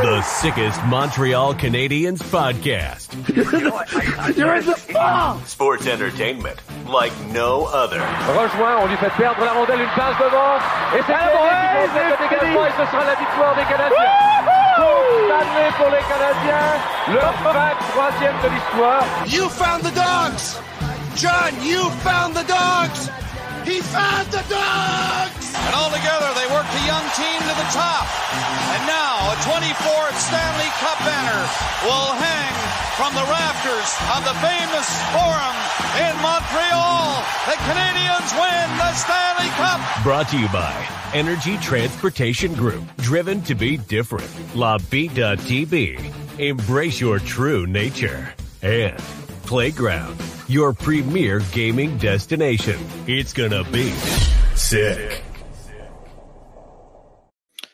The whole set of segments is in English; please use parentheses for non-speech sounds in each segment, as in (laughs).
The sickest Montreal Canadiens podcast. You're in the ball! Sports entertainment like no other. Rejoint, on lui fait perdre la rondelle, une passe devant. Et c'est la cette dégagement et ce sera la victoire des Canadiens. Stanley pour les Canadiens, le 23e de l'histoire. You found the dogs! John, you found the dogs! He found the dogs! And all together, they worked a young team to the top. And now, a 24th Stanley Cup banner will hang from the rafters of the famous Forum in Montreal. The Canadiens win the Stanley Cup. Brought to you by Energy Transportation Group. Driven to be different. La Vida TV. Embrace your true nature. And Playground your premier gaming destination. It's gonna be sick.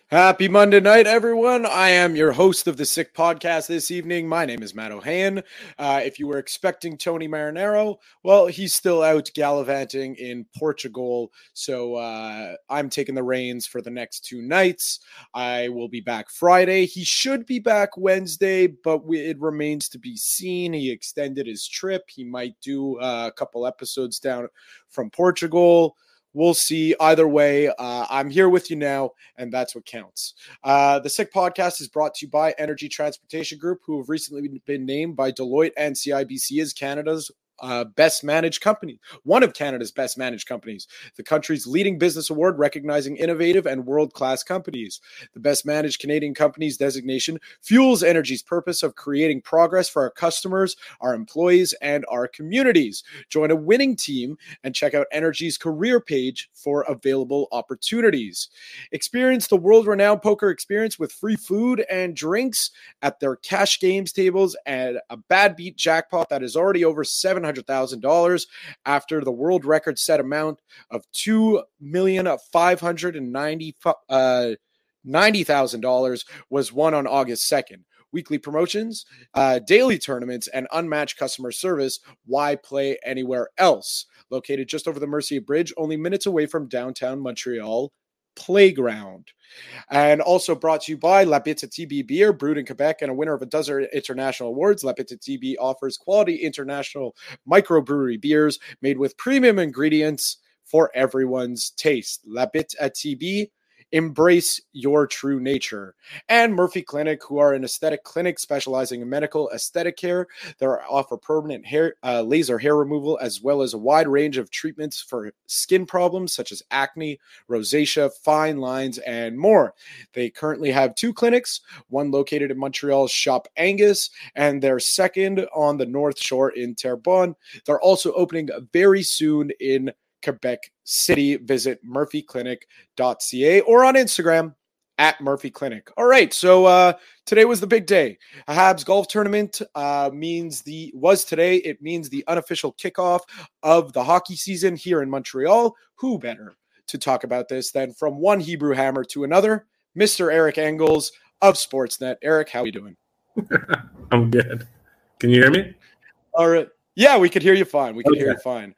Happy Monday night, everyone. I am your host of the Sick Podcast this evening. My name is Matt Ohayon. Uh, if you were expecting Tony Marinaro, well, he's still out gallivanting in Portugal. So uh, I'm taking the reins for the next two nights. I will be back Friday. He should be back Wednesday, but we, it remains to be seen. He extended his trip. He might do uh, a couple episodes down from Portugal. We'll see. Either way, uh, I'm here with you now, and that's what counts. Uh, the Sick Podcast is brought to you by Energy Transportation Group, who have recently been named by Deloitte and CIBC as Canada's uh, best managed company, one of Canada's best managed companies, the country's leading business award recognizing innovative and world class companies. The best managed Canadian companies designation fuels Energy's purpose of creating progress for our customers, our employees, and our communities. Join a winning team and check out Energy's career page for available opportunities. Experience the world renowned poker experience with free food and drinks at their cash games tables and a bad beat jackpot that is already over 700 $700,000 after the world record set amount of $2,590,000 uh, was won on August 2nd. Weekly promotions, uh, daily tournaments, and unmatched customer service. Why play anywhere else? Located just over the Mercier Bridge, only minutes away from downtown Montreal, Playground. And also brought to you by La Bitte TB Beer, brewed in Quebec and a winner of a dozen international awards. La Bitte TB offers quality international microbrewery beers made with premium ingredients for everyone's taste. La Bitte TB Embrace your true nature. And Murphy Clinic, who are an aesthetic clinic specializing in medical aesthetic care. They offer permanent hair, uh, laser hair removal, as well as a wide range of treatments for skin problems such as acne, rosacea, fine lines, and more. They currently have two clinics, one located in Montreal's Shop Angus, and their second on the North Shore in Terrebonne. They're also opening very soon in Quebec City. Visit murphyclinic.ca or on Instagram at Murphy Clinic. All right, so uh, today was the big day. A Habs golf tournament uh, means the was today. It means the unofficial kickoff of the hockey season here in Montreal. Who better to talk about this than from one Hebrew Hammer to another, Mister Eric Engels of Sportsnet. Eric, how are you doing? (laughs) I'm good. Can you hear me? All right. Yeah, we could hear you fine. We can okay. hear you fine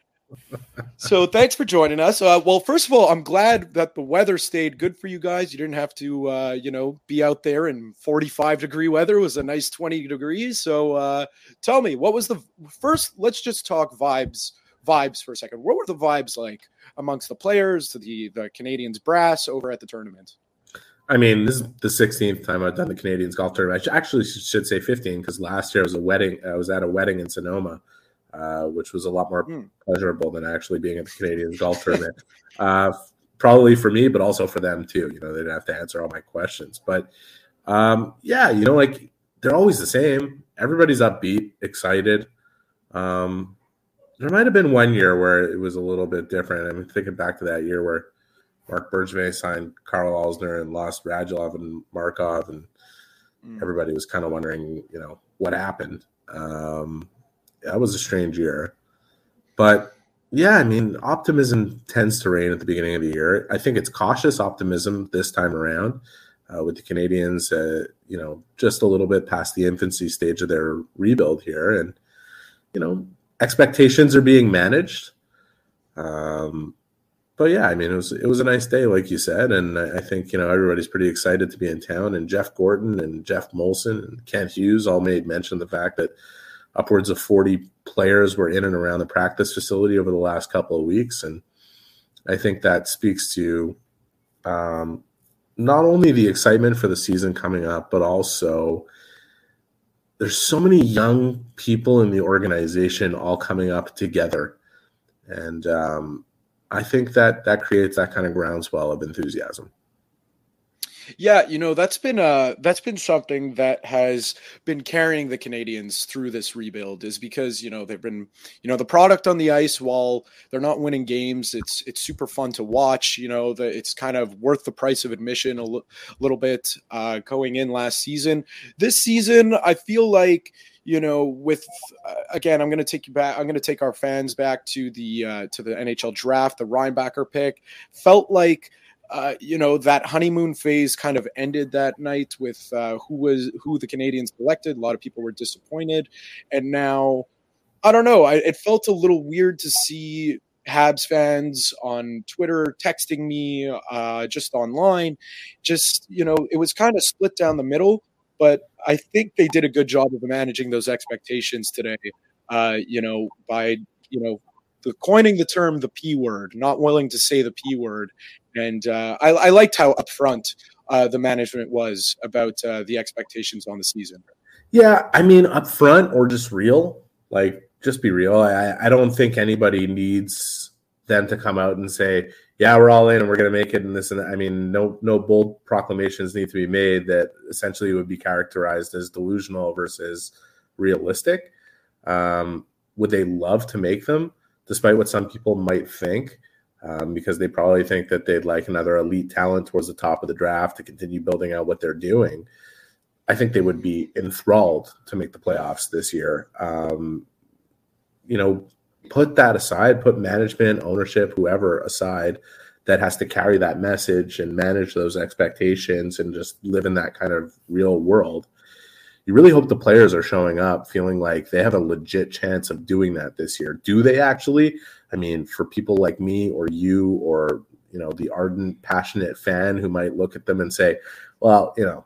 so thanks for joining us. Uh, well, first of all, I'm glad that the weather stayed good for you guys. You didn't have to, uh, you know, be out there in 45 degree weather. It was a nice 20 degrees. So uh, tell me, what was the first? Let's just talk vibes. Vibes for a second. What were the vibes like amongst the players, the the Canadiens brass over at the tournament? I mean, this is the 16th time I've done the Canadians golf tournament. I actually should say 15 because last year I was a wedding. I was at a wedding in Sonoma uh, which was a lot more mm. pleasurable than actually being at the Canadian golf tournament. (laughs) Uh, probably for me, but also for them too. You know, they didn't have to answer all my questions. But um, yeah, you know, like they're always the same. Everybody's upbeat, excited. Um, there might have been one year where it was a little bit different. I'm thinking back to that year where Marc Bergevin signed Karl Alzner and lost Radulov and Markov, and mm. everybody was kind of wondering, you know, what happened. Um, that was a strange year. But yeah, I mean, optimism tends to reign at the beginning of the year. I think it's cautious optimism this time around uh, with the Canadians, uh, you know, just a little bit past the infancy stage of their rebuild here. And, you know, expectations are being managed. Um, but yeah, I mean, it was it was a nice day, like you said, and I, I think you know everybody's pretty excited to be in town. And Jeff Gorton and Jeff Molson and Kent Hughes all made mention of the fact that upwards of forty players were in and around the practice facility over the last couple of weeks, and I think that speaks to um, not only the excitement for the season coming up, but also there's so many young people in the organization all coming up together, and um, I think that that creates that kind of groundswell of enthusiasm. Yeah, you know that's been uh that's been something that has been carrying the Canadians through this rebuild is because you know they've been you know the product on the ice while they're not winning games it's it's super fun to watch you know that it's kind of worth the price of admission a l- little bit uh, going in last season. This season I feel like you know with uh, again i'm going to take you back i'm going to take our fans back to the uh, to the nhl draft the reinbacher pick. Felt like uh, you know that honeymoon phase kind of ended that night with uh, who was who the Canadians selected. A lot of people were disappointed, and now I don't know. I, it felt a little weird to see Habs fans on Twitter texting me, uh, just online. Just you know, it was kind of split down the middle. But I think they did a good job of managing those expectations today. Uh, you know, by you know the coining the term the p word, not willing to say the p word, and uh, I, I, liked how upfront uh, the management was about uh, the expectations on the season. Yeah, I mean, upfront or just real, like just be real. I, I don't think anybody needs them to come out and say, "Yeah, we're all in and we're going to make it." And this and that. I mean, no no bold proclamations need to be made that essentially would be characterized as delusional versus realistic. Um, would they love to make them, despite what some people might think? Um, because they probably think that they'd like another elite talent towards the top of the draft to continue building out what they're doing. I think they would be enthralled to make the playoffs this year. Um, you know, put that aside, put management, ownership, whoever aside that has to carry that message and manage those expectations and just live in that kind of real world. You really hope the players are showing up feeling like they have a legit chance of doing that this year. Do they actually? I mean, for people like me or you or you know the ardent, passionate fan who might look at them and say, "Well, you know,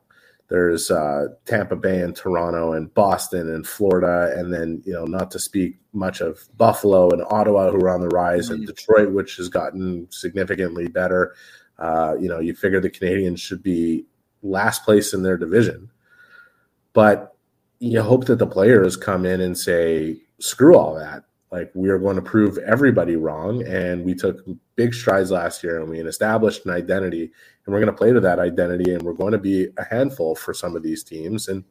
there's uh, Tampa Bay and Toronto and Boston and Florida, and then you know, not to speak much of Buffalo and Ottawa who are on the rise, and Detroit, which has gotten significantly better. Uh, you know, you figure the Canadians should be last place in their division, but you hope that the players come in and say, "Screw all that." Like we are going to prove everybody wrong and we took big strides last year and we established an identity and we're going to play to that identity and we're going to be a handful for some of these teams and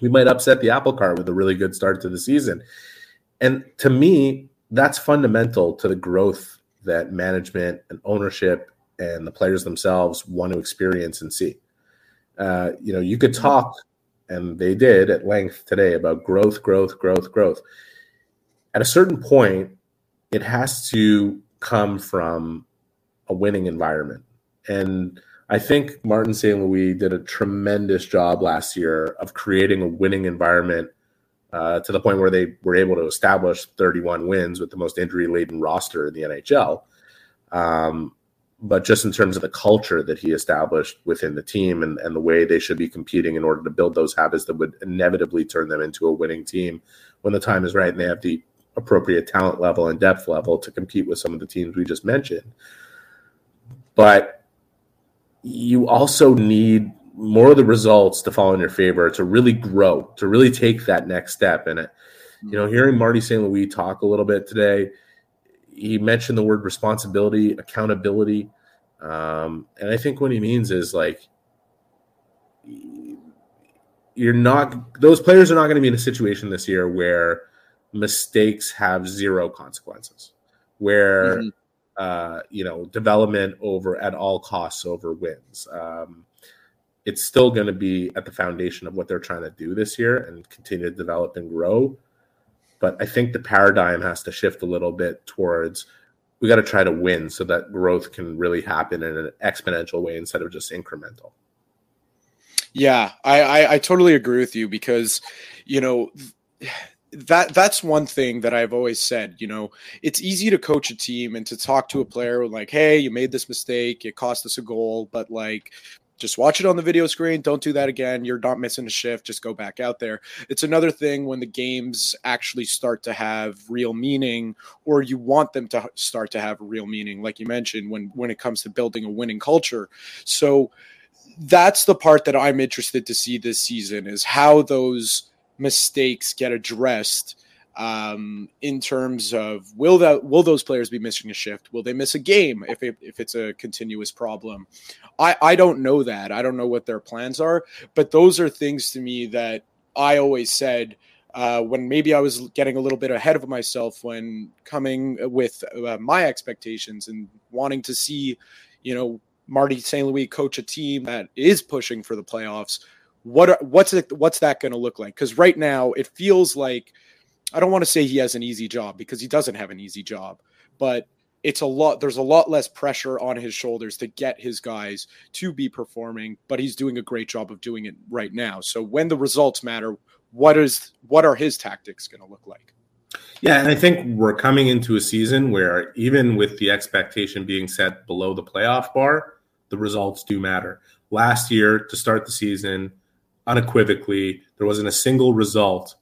we might upset the apple cart with a really good start to the season. And to me that's fundamental to the growth that management and ownership and the players themselves want to experience and see. Uh, you know you could talk and they did at length today about growth growth growth growth at a certain point, it has to come from a winning environment. And I think Martin St. Louis did a tremendous job last year of creating a winning environment uh, to the point where they were able to establish 31 wins with the most injury laden roster in the NHL. Um, but just in terms of the culture that he established within the team and, and the way they should be competing in order to build those habits that would inevitably turn them into a winning team when the time is right and they have the appropriate talent level and depth level to compete with some of the teams we just mentioned. But you also need more of the results to fall in your favor to really grow, to really take that next step. And, you know, hearing Marty St. Louis talk a little bit today, he mentioned the word responsibility, accountability. Um, and I think what he means is like, you're not, those players are not going to be in a situation this year where mistakes have zero consequences, where mm-hmm. uh, you know development over at all costs over wins. Um, it's still going to be at the foundation of what they're trying to do this year and continue to develop and grow. But I think the paradigm has to shift a little bit towards we got to try to win so that growth can really happen in an exponential way instead of just incremental. Yeah, I, I, I totally agree with you because, you know, that that's one thing that I've always said. You know, it's easy to coach a team and to talk to a player like, "Hey, you made this mistake. It cost us a goal, but like, just watch it on the video screen. Don't do that again. You're not missing a shift. Just go back out there. It's another thing when the games actually start to have real meaning, or you want them to start to have real meaning, like you mentioned, when when it comes to building a winning culture. So that's the part that I'm interested to see this season is how those mistakes get addressed um, in terms of will that will those players be missing a shift? Will they miss a game if it, if it's a continuous problem? I I don't know that. I don't know what their plans are, but those are things to me that I always said. Uh, when maybe I was getting a little bit ahead of myself when coming with uh, my expectations and wanting to see, you know, Marty St. Louis coach a team that is pushing for the playoffs. What are, what's it, what's that going to look like? Because right now it feels like I don't want to say he has an easy job because he doesn't have an easy job, but it's a lot there's a lot less pressure on his shoulders to get his guys to be performing but he's doing a great job of doing it right now. So when the results matter what is what are his tactics going to look like? Yeah and i think we're coming into a season where even with the expectation being set below the playoff bar the results do matter. Last year to start the season unequivocally there wasn't a single result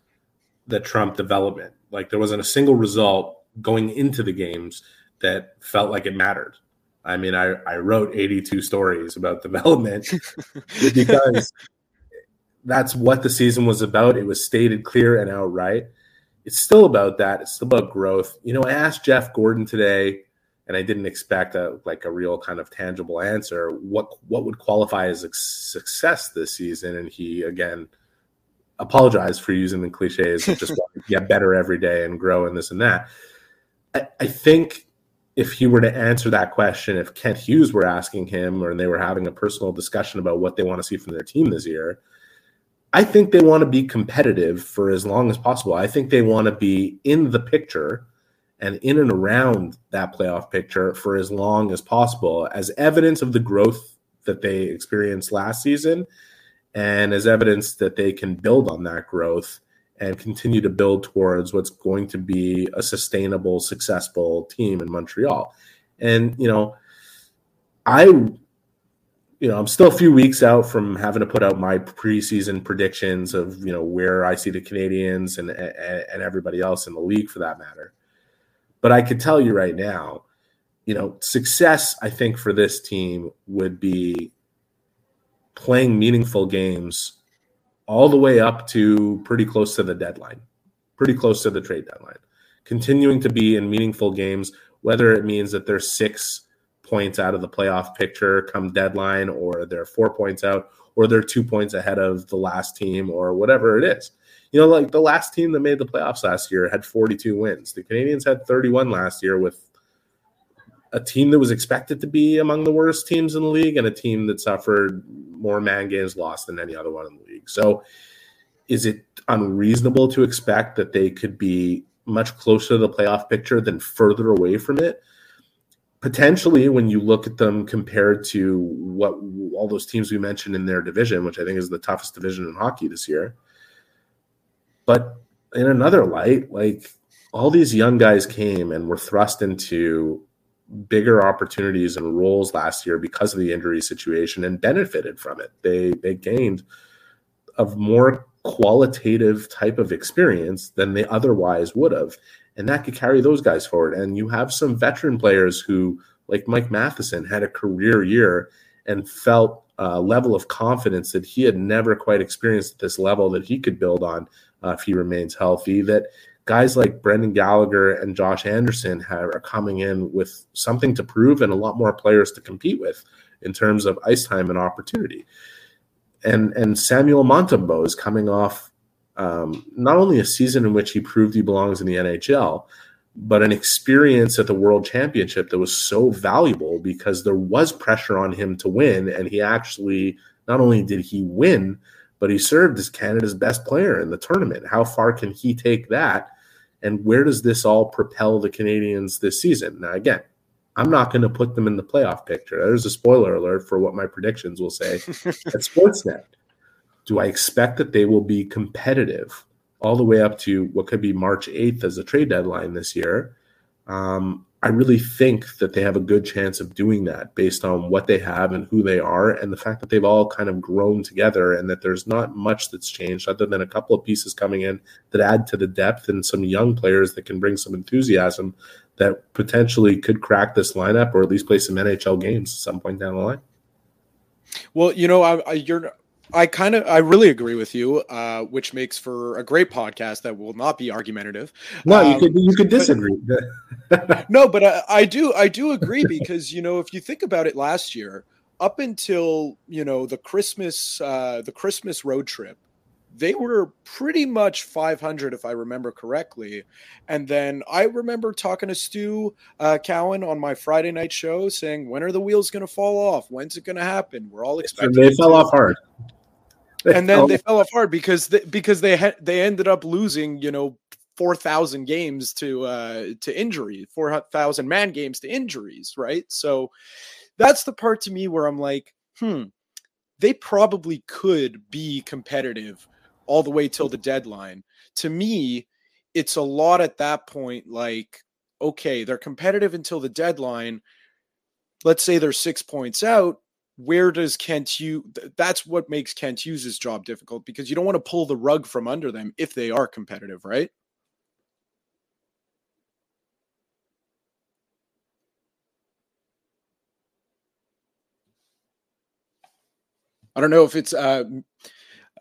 that trumped development. Like there wasn't a single result going into the games that felt like it mattered. I mean, I, I wrote 82 stories about (laughs) development (laughs) because that's what the season was about. It was stated clear and outright. It's still about that. It's still about growth. You know, I asked Jeff Gorton today, and I didn't expect a like a real kind of tangible answer. What what would qualify as a success this season? And he again apologized for using the cliches of just (laughs) get better every day and grow and this and that. I, I, think if he were to answer that question, if Kent Hughes were asking him or they were having a personal discussion about what they want to see from their team this year, I think they want to be competitive for as long as possible. I think they want to be in the picture and in and around that playoff picture for as long as possible as evidence of the growth that they experienced last season and as evidence that they can build on that growth and continue to build towards what's going to be a sustainable, successful team in Montreal. And, you know, I, you know, I'm still a few weeks out from having to put out my preseason predictions of, you know, where I see the Canadians and, and, and everybody else in the league for that matter. But I could tell you right now, you know, success, I think, for this team would be playing meaningful games all the way up to pretty close to the deadline, pretty close to the trade deadline, continuing to be in meaningful games, whether it means that they're six points out of the playoff picture come deadline, or they're four points out, or they're two points ahead of the last team, or whatever it is. You know, like the last team that made the playoffs last year had 42 wins. The Canadiens had 31 last year with a team that was expected to be among the worst teams in the league and a team that suffered more man games lost than any other one in the league. So is it unreasonable to expect that they could be much closer to the playoff picture than further away from it? Potentially, when you look at them compared to what all those teams we mentioned in their division, which I think is the toughest division in hockey this year. But in another light, like all these young guys came and were thrust into bigger opportunities and roles last year because of the injury situation and benefited from it. They they gained a more qualitative type of experience than they otherwise would have. And that could carry those guys forward. And you have some veteran players who, like Mike Matheson, had a career year and felt a level of confidence that he had never quite experienced at this level that he could build on uh, if he remains healthy. That guys like Brendan Gallagher and Josh Anderson have, are coming in with something to prove and a lot more players to compete with in terms of ice time and opportunity. And and Samuel Montembeault is coming off um, not only a season in which he proved he belongs in the NHL, but an experience at the World Championship that was so valuable because there was pressure on him to win, and he actually not only did he win, but he served as Canada's best player in the tournament. How far can he take that? And where does this all propel the Canadians this season? Now, again, I'm not going to put them in the playoff picture. There's a spoiler alert for what my predictions will say (laughs) at Sportsnet. Do I expect that they will be competitive all the way up to what could be March 8th as a trade deadline this year? Um, I really think that they have a good chance of doing that based on what they have and who they are, and the fact that they've all kind of grown together, and that there's not much that's changed other than a couple of pieces coming in that add to the depth and some young players that can bring some enthusiasm that potentially could crack this lineup or at least play some NHL games at some point down the line. Well, you know, I, I, you're I kind of I really agree with you, uh, which makes for a great podcast that will not be argumentative. No, um, you could you could disagree. But, (laughs) no, but I, I do I do agree because you know if you think about it, last year up until you know the Christmas uh, the Christmas road trip, they were pretty much 500 if I remember correctly. And then I remember talking to Stu uh, Cowan on my Friday night show saying, "When are the wheels going to fall off? When's it going to happen?" We're all expecting. They fell off hard and then they fell apart because they, because they had they ended up losing you know four thousand games to uh to injury four thousand man games to injuries right? So that's the part to me where I'm like hmm they probably could be competitive all the way till the deadline. To me it's a lot at that point like okay they're competitive until the deadline. Let's say they're six points out where does Kent Hughes that's what makes Kent Hughes' job difficult because you don't want to pull the rug from under them if they are competitive, right? I don't know if it's uh,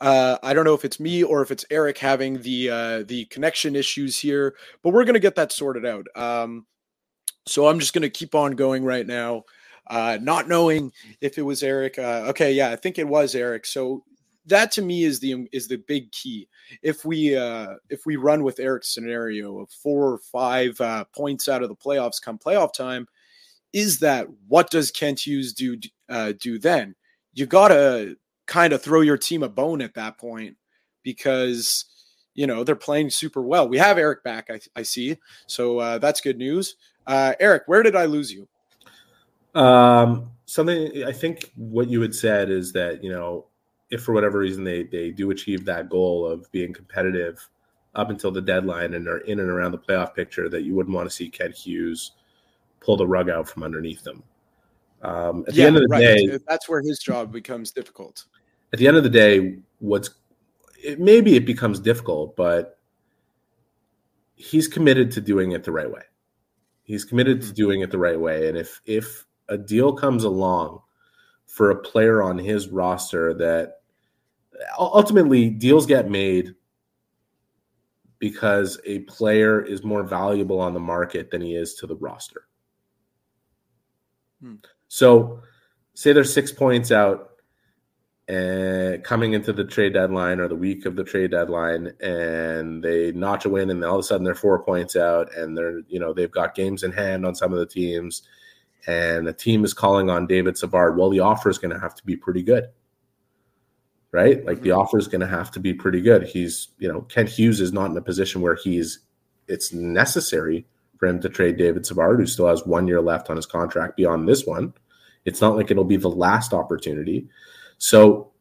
uh, I don't know if it's me or if it's Eric having the uh, the connection issues here, but we're gonna get that sorted out. Um, so I'm just gonna keep on going right now uh, not knowing if it was Eric. Uh, okay, yeah, I think it was Eric. So that to me is the is the big key. If we uh, if we run with Eric's scenario of four or five uh, points out of the playoffs come playoff time, is that what does Kent Hughes do uh, do then? You gotta kind of throw your team a bone at that point because you know they're playing super well. We have Eric back, I, I see, so uh, that's good news. Uh, Eric, where did I lose you? Um, something I think what you had said is that you know if for whatever reason they they do achieve that goal of being competitive up until the deadline and are in and around the playoff picture, that you wouldn't want to see Kent Hughes pull the rug out from underneath them. Um, at yeah, the end of the right. day, that's where his job becomes difficult. At the end of the day, what's it, maybe it becomes difficult, but he's committed to doing it the right way. He's committed to mm-hmm. doing it the right way, and if if a deal comes along for a player on his roster that ultimately deals get made because a player is more valuable on the market than he is to the roster. Hmm. So, say there's six points out and coming into the trade deadline or the week of the trade deadline, and they notch a win, and all of a sudden they're four points out, and they're you know they've got games in hand on some of the teams, and the team is calling on David Savard, well, the offer is going to have to be pretty good. Right? Like the mm-hmm. offer is going to have to be pretty good. He's, you know, Kent Hughes is not in a position where he's, it's necessary for him to trade David Savard, who still has one year left on his contract beyond this one. It's not like it'll be the last opportunity. So,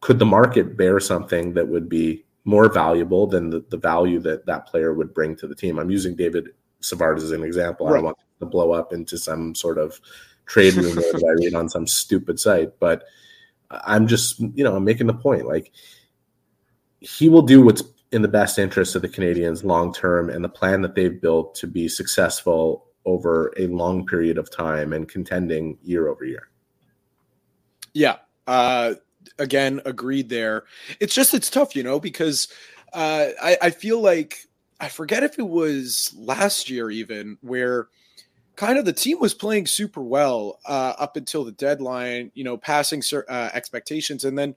could the market bear something that would be more valuable than the, the value that that player would bring to the team? I'm using David Savard as an example. Right. I don't want to blow up into some sort of trade rumor (laughs) that I read on some stupid site, but I'm just, you know, I'm making the point. Like he will do what's in the best interest of the Canadians long term and the plan that they've built to be successful over a long period of time and contending year over year. Yeah. Uh, again, agreed there. It's just, it's tough, you know, because uh, I, I feel like I forget if it was last year even where kind of the team was playing super well uh, up until the deadline, you know, passing uh, expectations. And then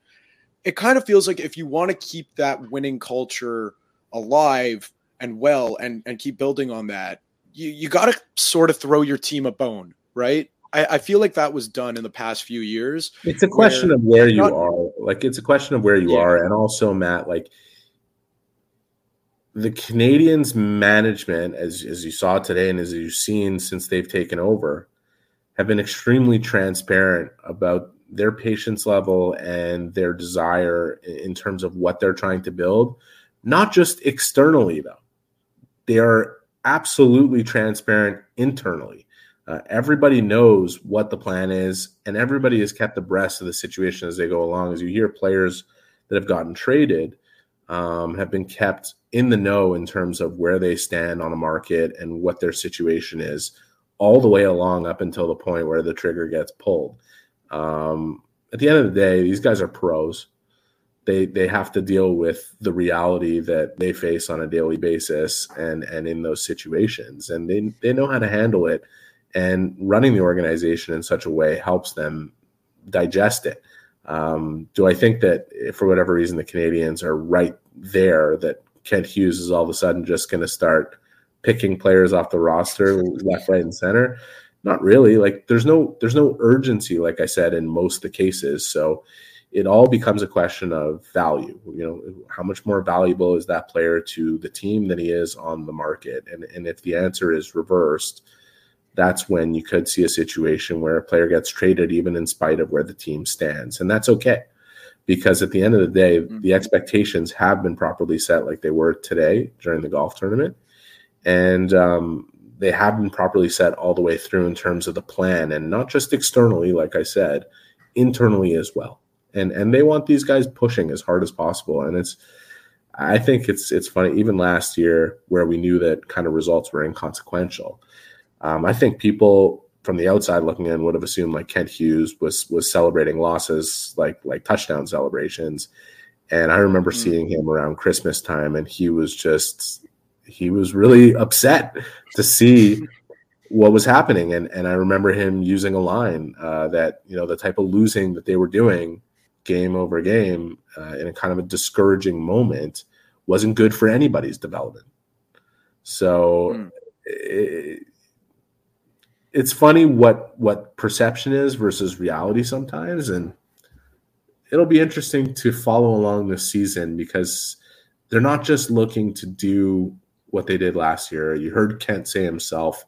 it kind of feels like if you want to keep that winning culture alive and well and, and keep building on that, you, you got to sort of throw your team a bone, right? I, I, feel like that was done in the past few years. It's a question of where you not, are. Like, it's a question of where you yeah. are. And also, Matt, like, the Canadians' management, as as you saw today and as you've seen since they've taken over, have been extremely transparent about their patience level and their desire in terms of what they're trying to build, not just externally though. They are absolutely transparent internally. Uh, everybody knows what the plan is, and everybody is kept abreast of the situation as they go along. As you hear players that have gotten traded um, have been kept in the know in terms of where they stand on a market and what their situation is, all the way along up until the point where the trigger gets pulled. Um, at the end of the day, these guys are pros. They they have to deal with the reality that they face on a daily basis and and in those situations, and they they know how to handle it. And running the organization in such a way helps them digest it. Um, do I think that for whatever reason the Canadians are right there that Kent Hughes is all of a sudden just going to start picking players off the roster (laughs) left, right, and center? Not really. Like there's no there's no urgency, like I said, in most of the cases. So it all becomes a question of value. You know, how much more valuable is that player to the team than he is on the market? And and if the answer is reversed, that's when you could see a situation where a player gets traded even in spite of where the team stands. And that's okay. Because at the end of the day, mm-hmm. the expectations have been properly set like they were today during the golf tournament. And um, they have been properly set all the way through in terms of the plan and not just externally, like I said, internally as well. And and they want these guys pushing as hard as possible. And it's I think it's it's funny, even last year where we knew that kind of results were inconsequential um, I think people from the outside looking in would have assumed like Kent Hughes was was celebrating losses like like touchdown celebrations. And I remember mm-hmm. seeing him around Christmas time, and he was just he was really upset to see what was happening. And and I remember him using a line uh, that you know the type of losing that they were doing game over game uh, in a kind of a discouraging moment wasn't good for anybody's development. So. Mm. It, it's funny what what perception is versus reality sometimes and it'll be interesting to follow along this season because they're not just looking to do what they did last year. You heard kent say himself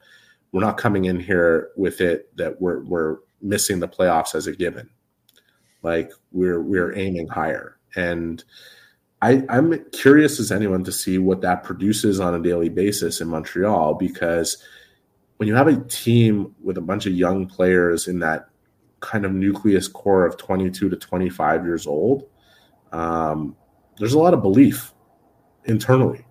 we're not coming in here with it that we're we're missing the playoffs as a given. Like we're we're aiming higher. And I, I'm curious as anyone to see what that produces on a daily basis in Montreal because when you have a team with a bunch of young players in that kind of nucleus core of 22 to 25 years old, um, there's a lot of belief internally,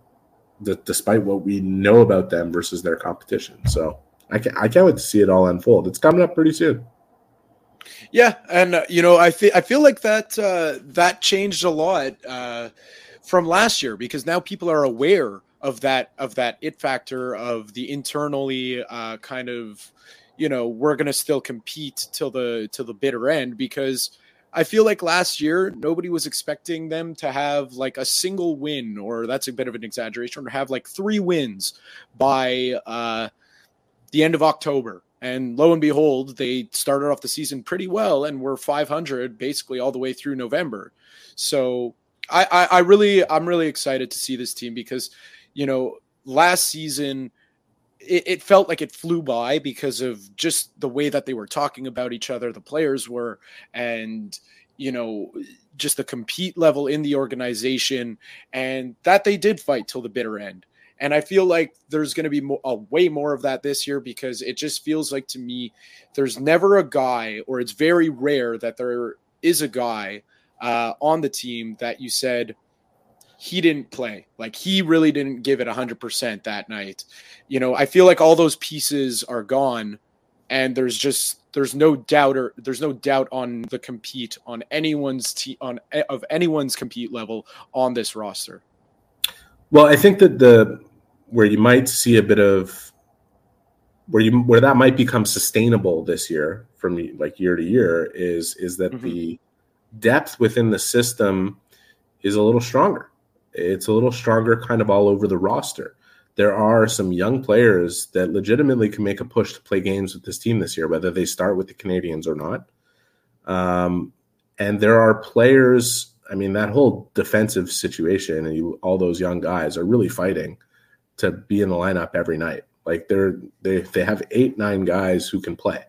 that despite what we know about them versus their competition. So I can't, I can't wait to see it all unfold. It's coming up pretty soon. Yeah, and uh, you know, I feel I feel like that uh, that changed a lot uh, from last year because now people are aware of that of that it factor of the internally uh, kind of you know we're to still compete till the till the bitter end because I feel like last year nobody was expecting them to have like a single win or that's a bit of an exaggeration or have like three wins by uh, the end of October. And lo and behold, they started off the season pretty well and were 500 basically all the way through November. So I, I, I really I'm really excited to see this team because you know, last season it, it, felt like it flew by because of just the way that they were talking about each other, the players were, and you know, just the compete level in the organization, and that they did fight till the bitter end. And I feel like there's going to be a way more of that this year because it just feels like to me there's never a guy, or it's very rare that there is a guy uh, on the team that you said he didn't play. Like he really didn't give it 100% that night. You know, I feel like all those pieces are gone and there's just there's no doubt or there's no doubt on the compete on anyone's te- on of anyone's compete level on this roster. Well, I think that the where you might see a bit of where you where that might become sustainable this year from like year to year is is that mm-hmm. the depth within the system is a little stronger it's a little stronger kind of all over the roster. There are some young players that legitimately can make a push to play games with this team this year, whether they start with the Canadians or not. Um, and there are players I mean, that whole defensive situation and you, all those young guys are really fighting to be in the lineup every night. Like they're they they have eight nine guys who can play,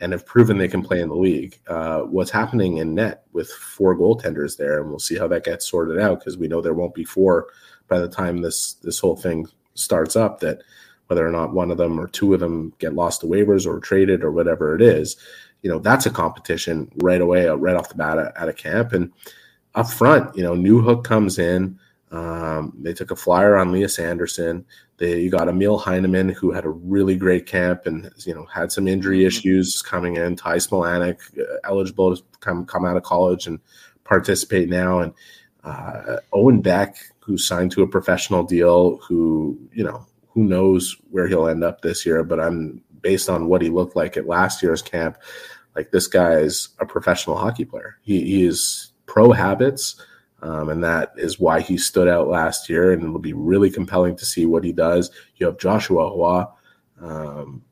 and have proven they can play in the league. Uh, what's happening in net with four goaltenders there, and we'll see how that gets sorted out because we know there won't be four by the time this this whole thing starts up. That whether or not one of them or two of them get lost to waivers or traded or whatever it is, you know that's a competition right away, uh, right off the bat at, at a camp and up front. You know, Newhook comes in. Um, they took a flyer on Lias Andersson. They you got Emil Heineman, who had a really great camp and you know had some injury mm-hmm. issues coming in. Ty Smilanic, uh, eligible to come come out of college and participate now, and uh, Owen Beck, who signed to a professional deal, who you know who knows where he'll end up this year. But I'm based on what he looked like at last year's camp, like this guy is a professional hockey player. He, he is pro habits. Um, and that is why he stood out last year. And it'll be really compelling to see what he does. You have Joshua Roy. um,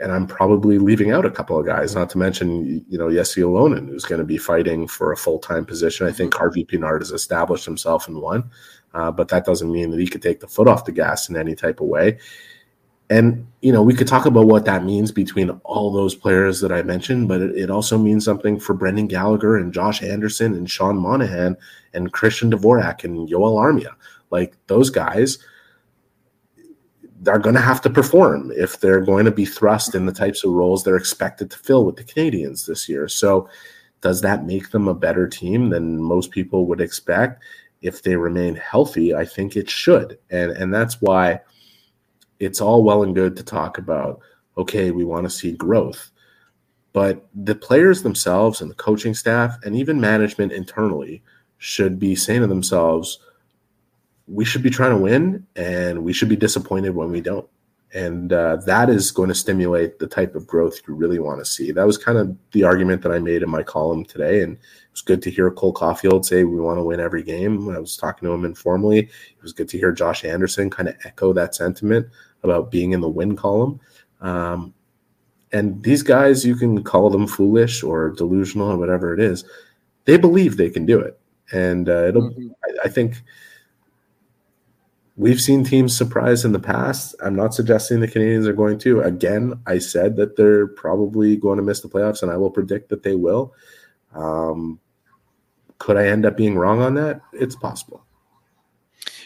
and I'm probably leaving out a couple of guys, not to mention, you know, Jesse Ylönen, who's going to be fighting for a full time position. I think Harvey Pinard has established himself in one, uh, but that doesn't mean that he could take the foot off the gas in any type of way. And, you know, we could talk about what that means between all those players that I mentioned, but it, also means something for Brendan Gallagher and Josh Anderson and Sean Monahan and Christian Dvorak and Joel Armia. Like those guys are going to have to perform if they're going to be thrust in the types of roles they're expected to fill with the Canadians this year. So, does that make them a better team than most people would expect? If they remain healthy, I think it should. And and that's why it's all well and good to talk about, okay, we want to see growth. But the players themselves and the coaching staff and even management internally should be saying to themselves, we should be trying to win and we should be disappointed when we don't. And uh, that is going to stimulate the type of growth you really want to see. That was kind of the argument that I made in my column today. And it was good to hear Cole Caufield say we want to win every game. I was talking to him informally, it was good to hear Josh Anderson kind of echo that sentiment about being in the win column. Um, and these guys, you can call them foolish or delusional or whatever it is, they believe they can do it. And uh, it'll, mm-hmm. I, I think we've seen teams surprise in the past. I'm not suggesting the Canadians are going to. Again, I said that they're probably going to miss the playoffs, and I will predict that they will. Um, could I end up being wrong on that? It's possible.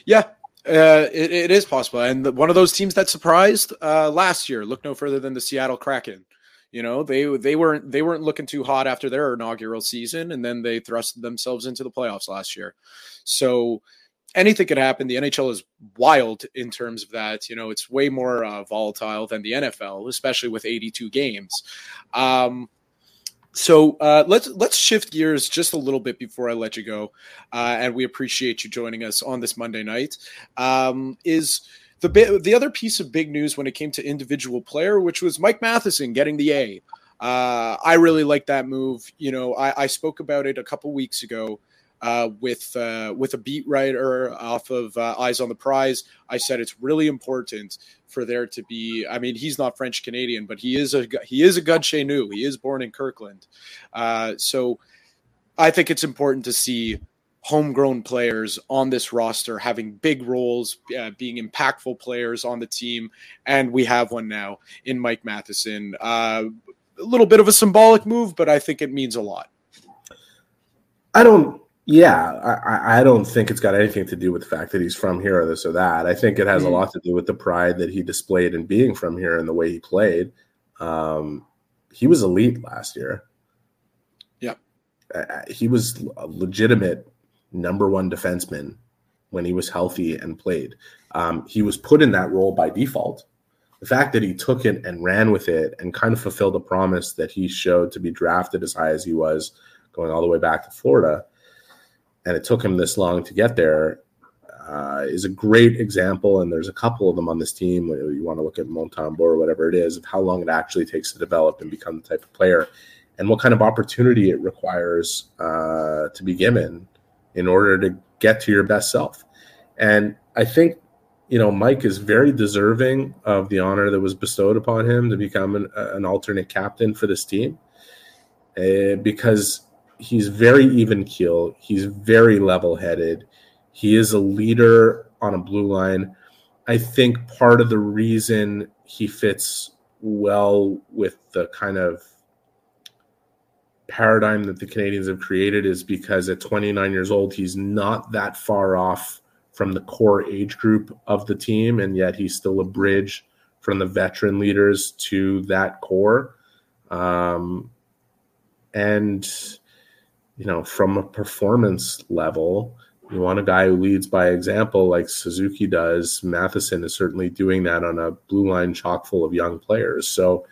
Yeah, uh, it, it is possible, and the, one of those teams that surprised uh, last year. Look no further than the Seattle Kraken. You know, they they weren't they weren't looking too hot after their inaugural season, and then they thrust themselves into the playoffs last year. So anything could happen. The NHL is wild in terms of that. You know, it's way more uh, volatile than the NFL, especially with 82 games. Um, so uh, let's let's shift gears just a little bit before I let you go, uh, and we appreciate you joining us on this Monday night. Um, is the the other piece of big news when it came to individual player, which was Mike Matheson getting the A. Uh, I really like that move. You know, I, I spoke about it a couple weeks ago uh, with uh, with a beat writer off of uh, Eyes on the Prize. I said it's really important for there to be. I mean, he's not French Canadian, but he is a he is a Gud Chez He is born in Kirkland, uh, so I think it's important to see homegrown players on this roster having big roles, uh, being impactful players on the team, and we have one now in Mike Matheson. Uh, a little bit of a symbolic move, but I think it means a lot. I don't yeah, I, I don't think it's got anything to do with the fact that he's from here or this or that. I think it has mm-hmm. a lot to do with the pride that he displayed in being from here and the way he played. Um, he was elite last year. Yeah, uh, he was a legitimate number one defenseman when he was healthy and played. Um, he was put in that role by default. The fact that he took it and ran with it and kind of fulfilled a promise that he showed to be drafted as high as he was, going all the way back to Florida and it took him this long to get there uh, is a great example. And there's a couple of them on this team. You want to look at Montembeault or whatever it is of how long it actually takes to develop and become the type of player, and what kind of opportunity it requires uh, to be given in order to get to your best self. And I think you know Mike is very deserving of the honor that was bestowed upon him to become an, an alternate captain for this team, uh, because he's very even keel. He's very level headed. He is a leader on a blue line. I think part of the reason he fits well with the kind of paradigm that the Canadians have created is because at 29 years old, he's not that far off from the core age group of the team, and yet he's still a bridge from the veteran leaders to that core. Um, and you know, from a performance level, you want a guy who leads by example like Suzuki does. Matheson is certainly doing that on a blue line chock full of young players. So,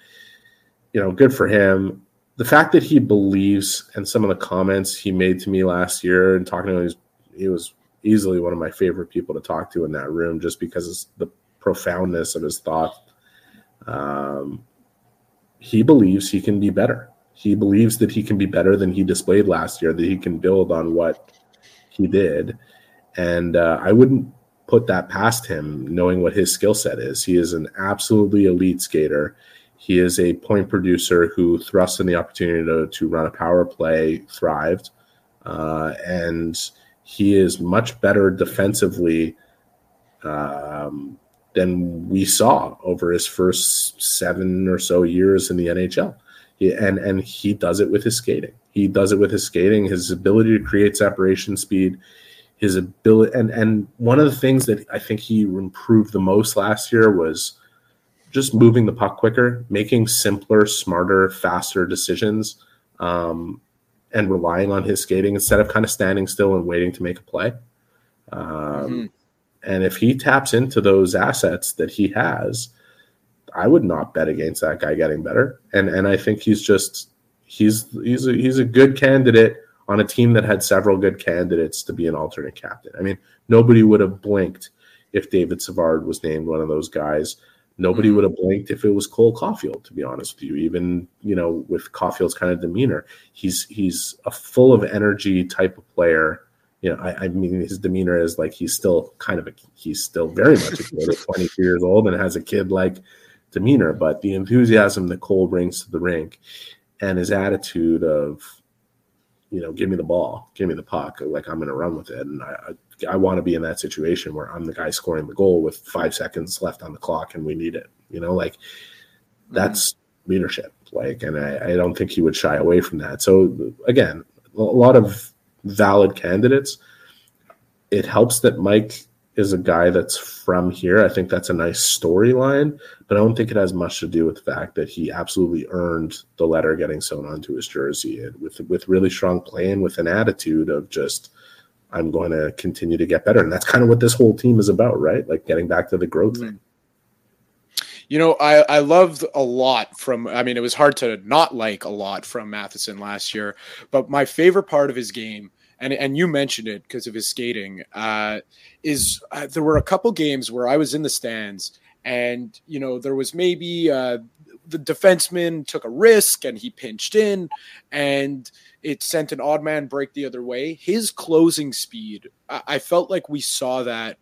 you know, good for him. The fact that he believes and some of the comments he made to me last year and talking to him, he was easily one of my favorite people to talk to in that room just because of the profoundness of his thought. Um, he believes he can be better. He believes that he can be better than he displayed last year, that he can build on what he did. And uh, I wouldn't put that past him, knowing what his skill set is. He is an absolutely elite skater. He is a point producer who thrusts in the opportunity to, to run a power play, thrived. Uh, and he is much better defensively um, than we saw over his first seven or so years in the NHL. And and he does it with his skating. He does it with his skating, his ability to create separation speed, his ability and and one of the things that I think he improved the most last year was just moving the puck quicker, making simpler, smarter, faster decisions, um, and relying on his skating instead of kind of standing still and waiting to make a play. Um, mm-hmm. And if he taps into those assets that he has, I would not bet against that guy getting better. And and I think he's just he's he's a, he's a good candidate on a team that had several good candidates to be an alternate captain. I mean, nobody would have blinked if David Savard was named one of those guys. Nobody mm-hmm. would have blinked if it was Cole Caufield, to be honest with you. Even you know, with Caufield's kind of demeanor, he's he's a full of energy type of player. You know, I, I mean, his demeanor is like he's still kind of a he's still very much a kid at (laughs) 23 years old and has a kid like demeanor, but the enthusiasm that Cole brings to the rink and his attitude of, you know, give me the ball, give me the puck, like I'm going to run with it, and I, I, I want to be in that situation where I'm the guy scoring the goal with five seconds left on the clock and we need it. You know, like that's mm-hmm. leadership. Like, and I, I don't think he would shy away from that. So again, a lot of valid candidates. It helps that Mike is a guy that's from here. I think that's a nice storyline, but I don't think it has much to do with the fact that he absolutely earned the letter getting sewn onto his jersey and with with really strong play and with an attitude of just I'm going to continue to get better. And that's kind of what this whole team is about, right? Like getting back to the growth mm-hmm. thing. You know, I, I loved a lot from, I mean, it was hard to not like a lot from Matheson last year, but my favorite part of his game and and you mentioned it because of his skating. Uh, is uh, there were a couple games where I was in the stands, and you know there was maybe uh, the defenseman took a risk and he pinched in, and it sent an odd man break the other way. His closing speed, I, I felt like we saw that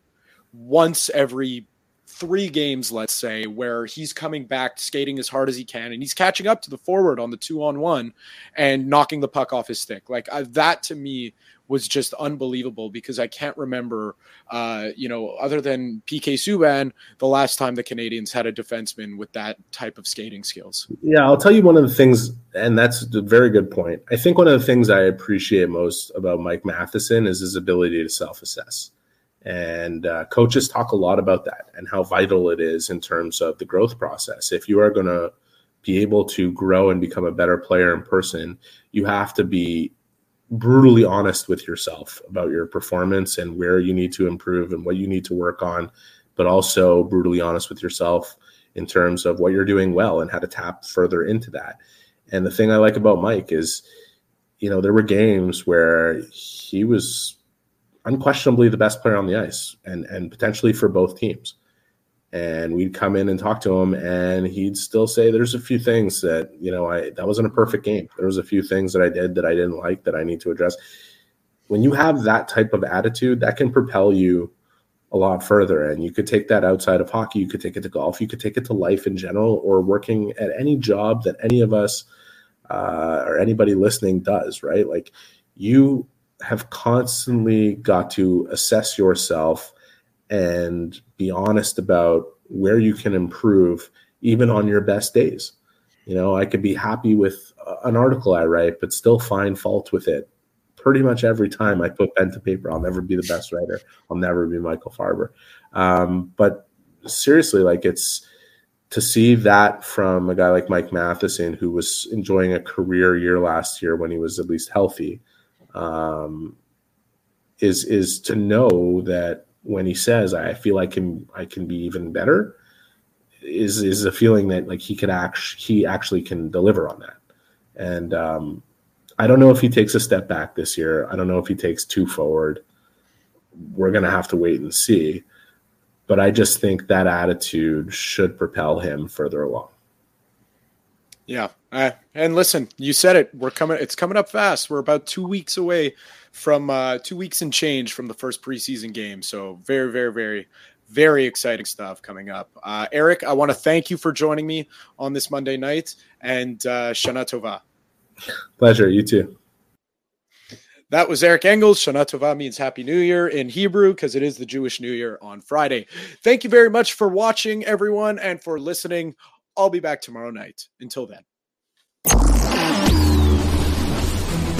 once every three games, let's say, where he's coming back skating as hard as he can and he's catching up to the forward on the two on one and knocking the puck off his stick. Like uh, that to me was just unbelievable because I can't remember, uh, you know, other than PK Subban, the last time the Canadiens had a defenseman with that type of skating skills. Yeah, I'll tell you one of the things, and that's a very good point. I think one of the things I appreciate most about Mike Matheson is his ability to self assess. And uh, coaches talk a lot about that and how vital it is in terms of the growth process. If you are going to be able to grow and become a better player in person, you have to be brutally honest with yourself about your performance and where you need to improve and what you need to work on, but also brutally honest with yourself in terms of what you're doing well and how to tap further into that. And the thing I like about Mike is, you know, there were games where he was unquestionably the best player on the ice and and potentially for both teams. And we'd come in and talk to him and he'd still say there's a few things that you know i that wasn't a perfect game. There was a few things that i did that i didn't like that i need to address. When you have that type of attitude that can propel you a lot further and you could take that outside of hockey you could take it to golf you could take it to life in general or working at any job that any of us uh, or anybody listening does, right? Like you have constantly got to assess yourself and be honest about where you can improve even on your best days. You know, I could be happy with an article I write, but still find fault with it pretty much every time I put pen to paper. I'll never be the best writer. I'll never be Michael Farber. Um, but seriously, like it's to see that from a guy like Mike Matheson, who was enjoying a career year last year when he was at least healthy, um, is is to know that when he says, "I feel like can I can be even better," is is a feeling that like he could actually he actually can deliver on that. And um, I don't know if he takes a step back this year. I don't know if he takes two forward. We're gonna have to wait and see. But I just think that attitude should propel him further along. Yeah, uh, and listen, you said it. We're coming. It's coming up fast. We're about two weeks away from uh, two weeks and change from the first preseason game. So very, very, very, very exciting stuff coming up. Uh, Eric, I want to thank you for joining me on this Monday night, and uh, Shana Tova. Pleasure. You too. That was Eric Engels. Shana Tova means Happy New Year in Hebrew because it is the Jewish New Year on Friday. Thank you very much for watching, everyone, and for listening. I'll be back tomorrow night. Until then.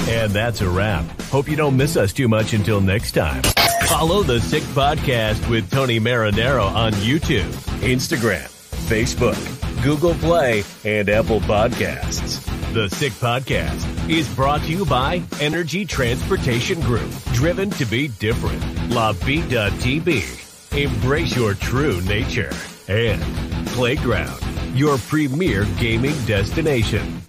And that's a wrap. Hope you don't miss us too much until next time. Follow the Sick Podcast with Tony Marinaro on YouTube, Instagram, Facebook, Google Play, and Apple Podcasts. The Sick Podcast is brought to you by Energy Transportation Group, driven to be different. La Vida TB. Embrace your true nature. And Playground, your premier gaming destination.